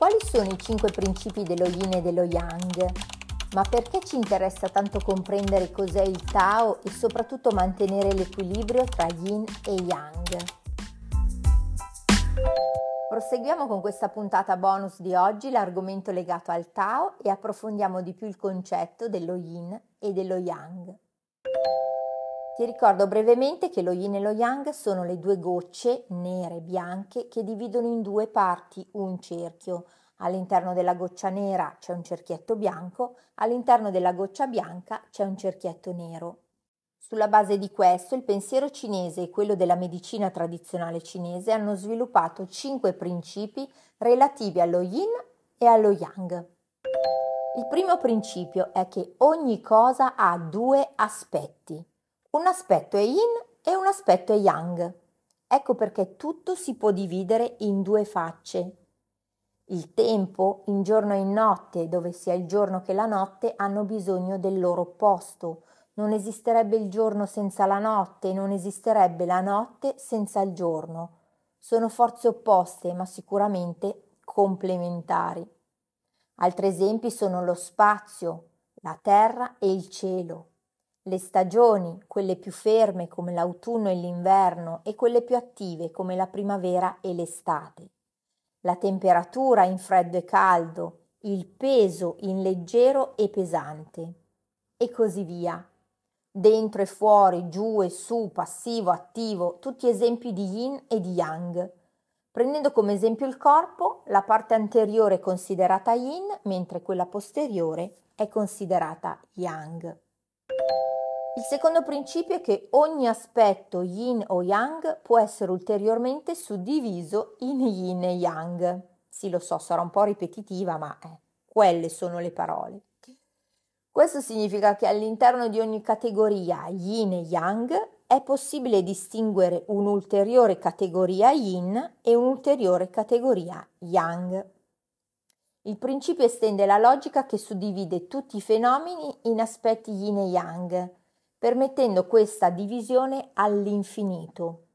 Quali sono i cinque principi dello yin e dello yang? Ma perché ci interessa tanto comprendere cos'è il Tao e soprattutto mantenere l'equilibrio tra yin e yang? Proseguiamo con questa puntata bonus di oggi l'argomento legato al Tao e approfondiamo di più il concetto dello yin e dello yang. Ti ricordo brevemente che lo yin e lo yang sono le due gocce nere e bianche che dividono in due parti un cerchio. All'interno della goccia nera c'è un cerchietto bianco, all'interno della goccia bianca c'è un cerchietto nero. Sulla base di questo il pensiero cinese e quello della medicina tradizionale cinese hanno sviluppato cinque principi relativi allo yin e allo yang. Il primo principio è che ogni cosa ha due aspetti. Un aspetto è yin e un aspetto è yang. Ecco perché tutto si può dividere in due facce. Il tempo, in giorno e in notte, dove sia il giorno che la notte, hanno bisogno del loro opposto. Non esisterebbe il giorno senza la notte, non esisterebbe la notte senza il giorno. Sono forze opposte, ma sicuramente complementari. Altri esempi sono lo spazio, la terra e il cielo. Le stagioni, quelle più ferme come l'autunno e l'inverno e quelle più attive come la primavera e l'estate. La temperatura in freddo e caldo, il peso in leggero e pesante. E così via. Dentro e fuori, giù e su, passivo, attivo, tutti esempi di yin e di yang. Prendendo come esempio il corpo, la parte anteriore è considerata yin, mentre quella posteriore è considerata yang. Il secondo principio è che ogni aspetto yin o yang può essere ulteriormente suddiviso in yin e yang. Sì, lo so, sarà un po' ripetitiva, ma eh, quelle sono le parole. Questo significa che all'interno di ogni categoria yin e yang è possibile distinguere un'ulteriore categoria yin e un'ulteriore categoria yang. Il principio estende la logica che suddivide tutti i fenomeni in aspetti yin e yang, permettendo questa divisione all'infinito.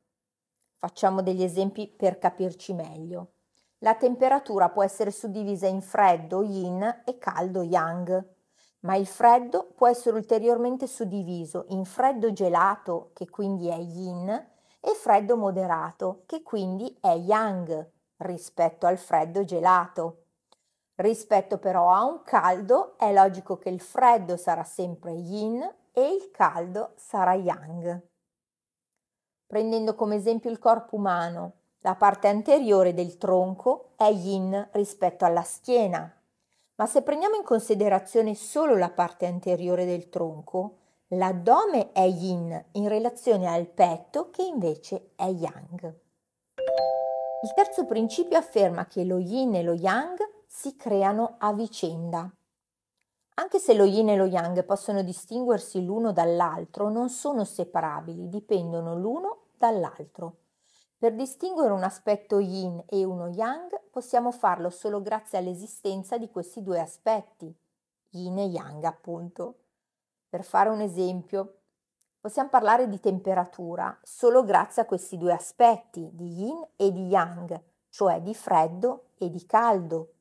Facciamo degli esempi per capirci meglio. La temperatura può essere suddivisa in freddo yin e caldo yang, ma il freddo può essere ulteriormente suddiviso in freddo gelato, che quindi è yin, e freddo moderato, che quindi è yang, rispetto al freddo gelato. Rispetto però a un caldo è logico che il freddo sarà sempre yin e il caldo sarà yang. Prendendo come esempio il corpo umano, la parte anteriore del tronco è yin rispetto alla schiena, ma se prendiamo in considerazione solo la parte anteriore del tronco, l'addome è yin in relazione al petto che invece è yang. Il terzo principio afferma che lo yin e lo yang si creano a vicenda. Anche se lo yin e lo yang possono distinguersi l'uno dall'altro, non sono separabili, dipendono l'uno dall'altro. Per distinguere un aspetto yin e uno yang possiamo farlo solo grazie all'esistenza di questi due aspetti, yin e yang appunto. Per fare un esempio, possiamo parlare di temperatura solo grazie a questi due aspetti, di yin e di yang, cioè di freddo e di caldo.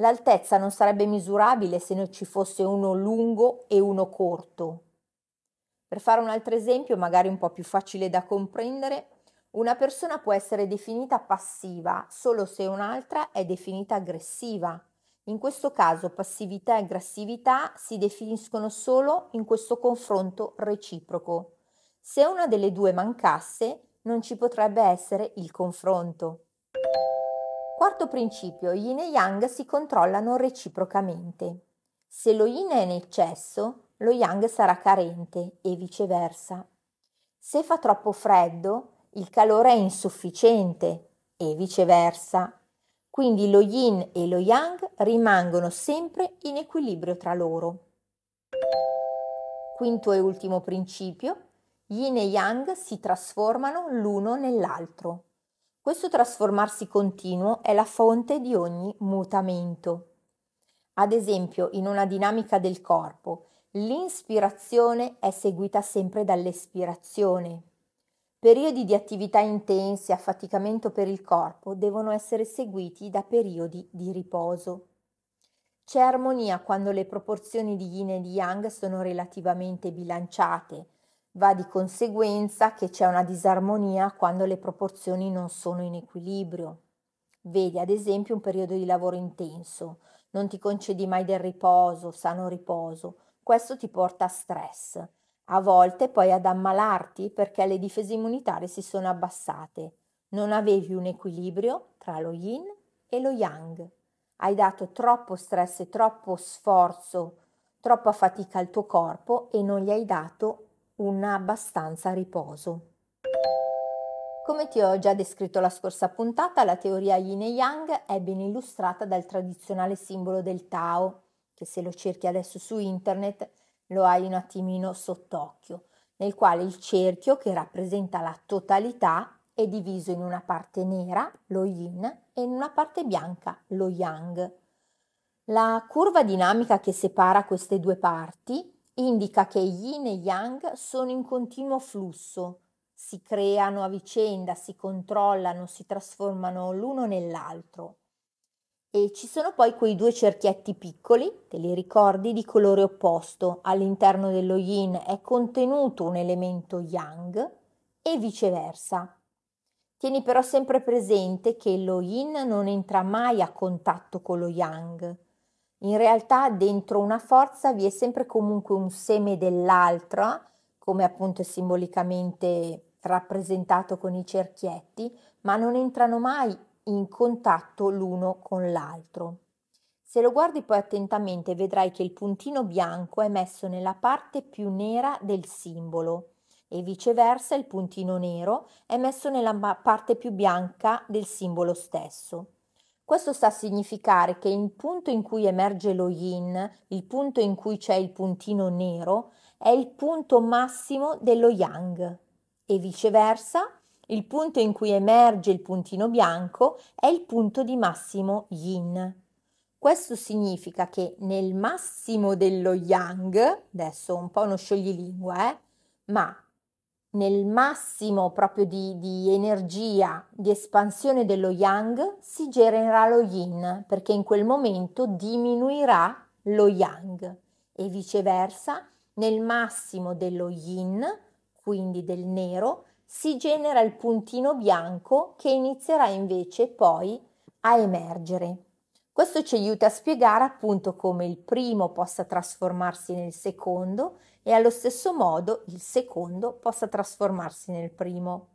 L'altezza non sarebbe misurabile se non ci fosse uno lungo e uno corto. Per fare un altro esempio, magari un po' più facile da comprendere, una persona può essere definita passiva solo se un'altra è definita aggressiva. In questo caso passività e aggressività si definiscono solo in questo confronto reciproco. Se una delle due mancasse, non ci potrebbe essere il confronto. Quarto principio, yin e yang si controllano reciprocamente. Se lo yin è in eccesso, lo yang sarà carente e viceversa. Se fa troppo freddo, il calore è insufficiente e viceversa. Quindi lo yin e lo yang rimangono sempre in equilibrio tra loro. Quinto e ultimo principio, yin e yang si trasformano l'uno nell'altro. Questo trasformarsi continuo è la fonte di ogni mutamento. Ad esempio, in una dinamica del corpo, l'inspirazione è seguita sempre dall'espirazione. Periodi di attività intense e affaticamento per il corpo devono essere seguiti da periodi di riposo. C'è armonia quando le proporzioni di yin e di yang sono relativamente bilanciate. Va di conseguenza che c'è una disarmonia quando le proporzioni non sono in equilibrio. Vedi ad esempio un periodo di lavoro intenso, non ti concedi mai del riposo, sano riposo, questo ti porta a stress a volte poi ad ammalarti perché le difese immunitarie si sono abbassate. Non avevi un equilibrio tra lo yin e lo yang. Hai dato troppo stress e troppo sforzo, troppa fatica al tuo corpo e non gli hai dato un abbastanza riposo. Come ti ho già descritto la scorsa puntata, la teoria yin e yang è ben illustrata dal tradizionale simbolo del Tao, che se lo cerchi adesso su internet lo hai un attimino sott'occhio, nel quale il cerchio che rappresenta la totalità è diviso in una parte nera, lo yin, e in una parte bianca, lo yang. La curva dinamica che separa queste due parti indica che yin e yang sono in continuo flusso, si creano a vicenda, si controllano, si trasformano l'uno nell'altro. E ci sono poi quei due cerchietti piccoli, te li ricordi, di colore opposto. All'interno dello yin è contenuto un elemento yang e viceversa. Tieni però sempre presente che lo yin non entra mai a contatto con lo yang. In realtà dentro una forza vi è sempre comunque un seme dell'altra, come appunto simbolicamente rappresentato con i cerchietti, ma non entrano mai in contatto l'uno con l'altro. Se lo guardi poi attentamente vedrai che il puntino bianco è messo nella parte più nera del simbolo e viceversa il puntino nero è messo nella parte più bianca del simbolo stesso. Questo sta a significare che il punto in cui emerge lo yin, il punto in cui c'è il puntino nero, è il punto massimo dello yang e viceversa il punto in cui emerge il puntino bianco è il punto di massimo yin. Questo significa che nel massimo dello yang, adesso un po' uno scioglilingua, eh, ma nel massimo proprio di, di, energia, di espansione dello yang, si genererà lo yin, perché in quel momento diminuirà lo yang e viceversa, nel massimo dello yin, quindi del nero, si genera il puntino bianco che inizierà invece poi a emergere. Questo ci aiuta a spiegare appunto come il primo possa trasformarsi nel secondo e allo stesso modo il secondo possa trasformarsi nel primo.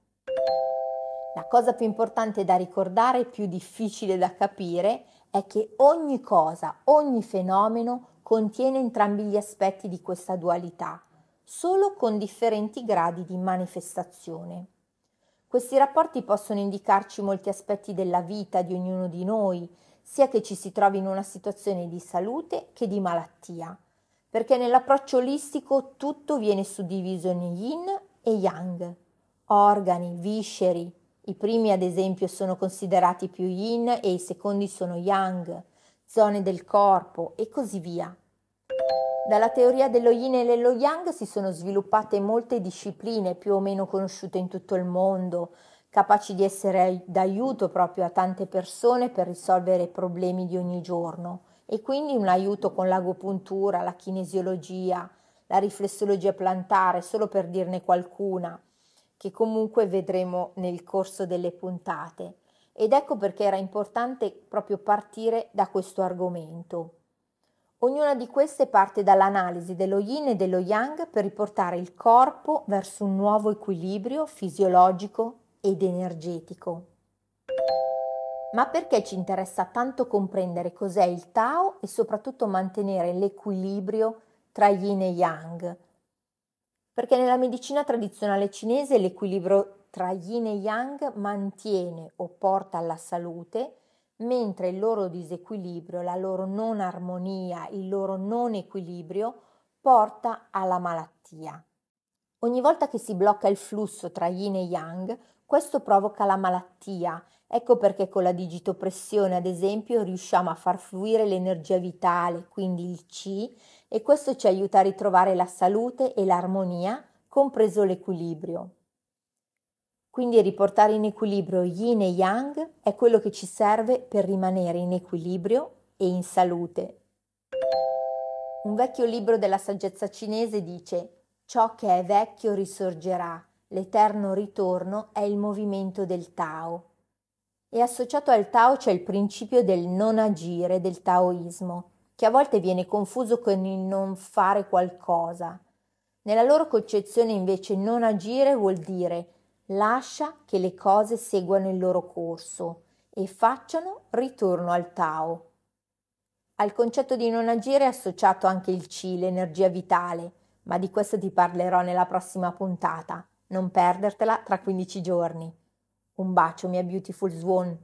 La cosa più importante da ricordare e più difficile da capire è che ogni cosa, ogni fenomeno contiene entrambi gli aspetti di questa dualità solo con differenti gradi di manifestazione. Questi rapporti possono indicarci molti aspetti della vita di ognuno di noi, sia che ci si trovi in una situazione di salute che di malattia, perché nell'approccio olistico tutto viene suddiviso in yin e yang, organi, visceri. I primi ad esempio sono considerati più yin e i secondi sono yang, zone del corpo e così via. Dalla teoria dello yin e dello yang si sono sviluppate molte discipline più o meno conosciute in tutto il mondo, capaci di essere d'aiuto proprio a tante persone per risolvere problemi di ogni giorno e quindi un aiuto con l'agopuntura, la kinesiologia, la riflessologia plantare, solo per dirne qualcuna, che comunque vedremo nel corso delle puntate. Ed ecco perché era importante proprio partire da questo argomento. Ognuna di queste parte dall'analisi dello yin e dello yang per riportare il corpo verso un nuovo equilibrio fisiologico ed energetico. Ma perché ci interessa tanto comprendere cos'è il Tao e soprattutto mantenere l'equilibrio tra yin e yang? Perché nella medicina tradizionale cinese l'equilibrio tra yin e yang mantiene o porta alla salute mentre il loro disequilibrio, la loro non armonia, il loro non equilibrio porta alla malattia. Ogni volta che si blocca il flusso tra yin e yang, questo provoca la malattia. Ecco perché con la digitopressione, ad esempio, riusciamo a far fluire l'energia vitale, quindi il Qi, e questo ci aiuta a ritrovare la salute e l'armonia, compreso l'equilibrio. Quindi riportare in equilibrio yin e yang è quello che ci serve per rimanere in equilibrio e in salute. Un vecchio libro della saggezza cinese dice Ciò che è vecchio risorgerà, l'eterno ritorno è il movimento del Tao. E associato al Tao c'è il principio del non agire del Taoismo, che a volte viene confuso con il non fare qualcosa. Nella loro concezione invece non agire vuol dire lascia che le cose seguano il loro corso e facciano ritorno al Tao. Al concetto di non agire è associato anche il Chi, l'energia vitale, ma di questo ti parlerò nella prossima puntata. Non perdertela tra 15 giorni. Un bacio, mia beautiful swan.